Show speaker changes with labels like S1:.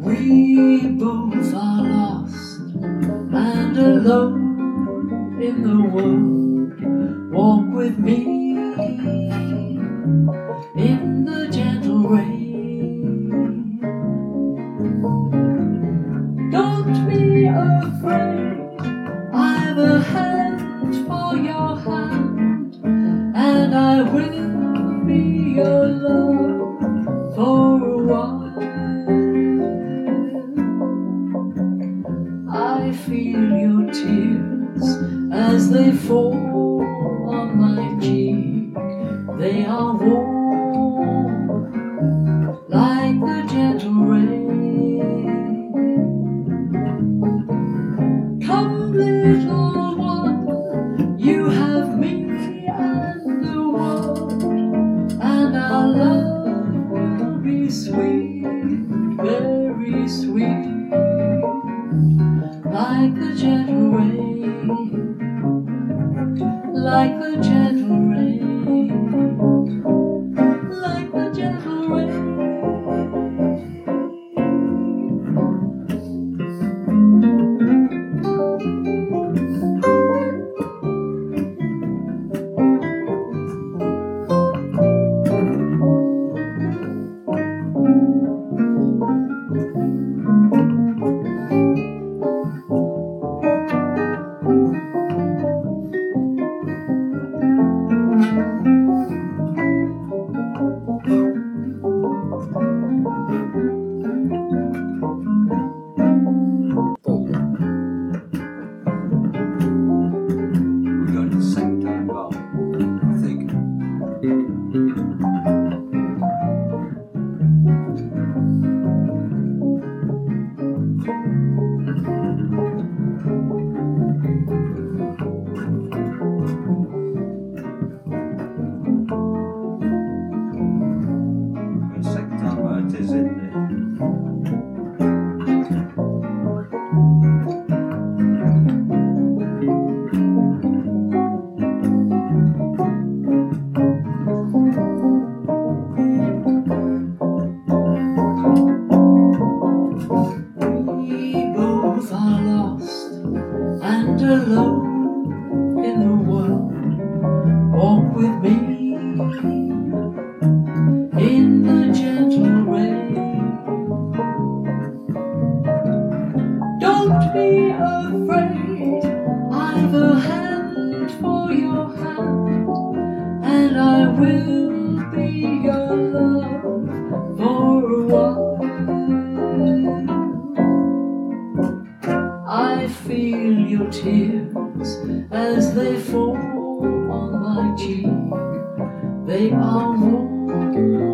S1: We both are lost and alone in the world. Walk with me while. I feel your tears as they fall on my cheek. They are warm like the gentle rain. Sweet, very sweet like a gentle rain, like a gentle in the world. Walk with me in the gentle rain. Don't be afraid, I've a hand for your hand, and I will as they fall on my cheek. They are warm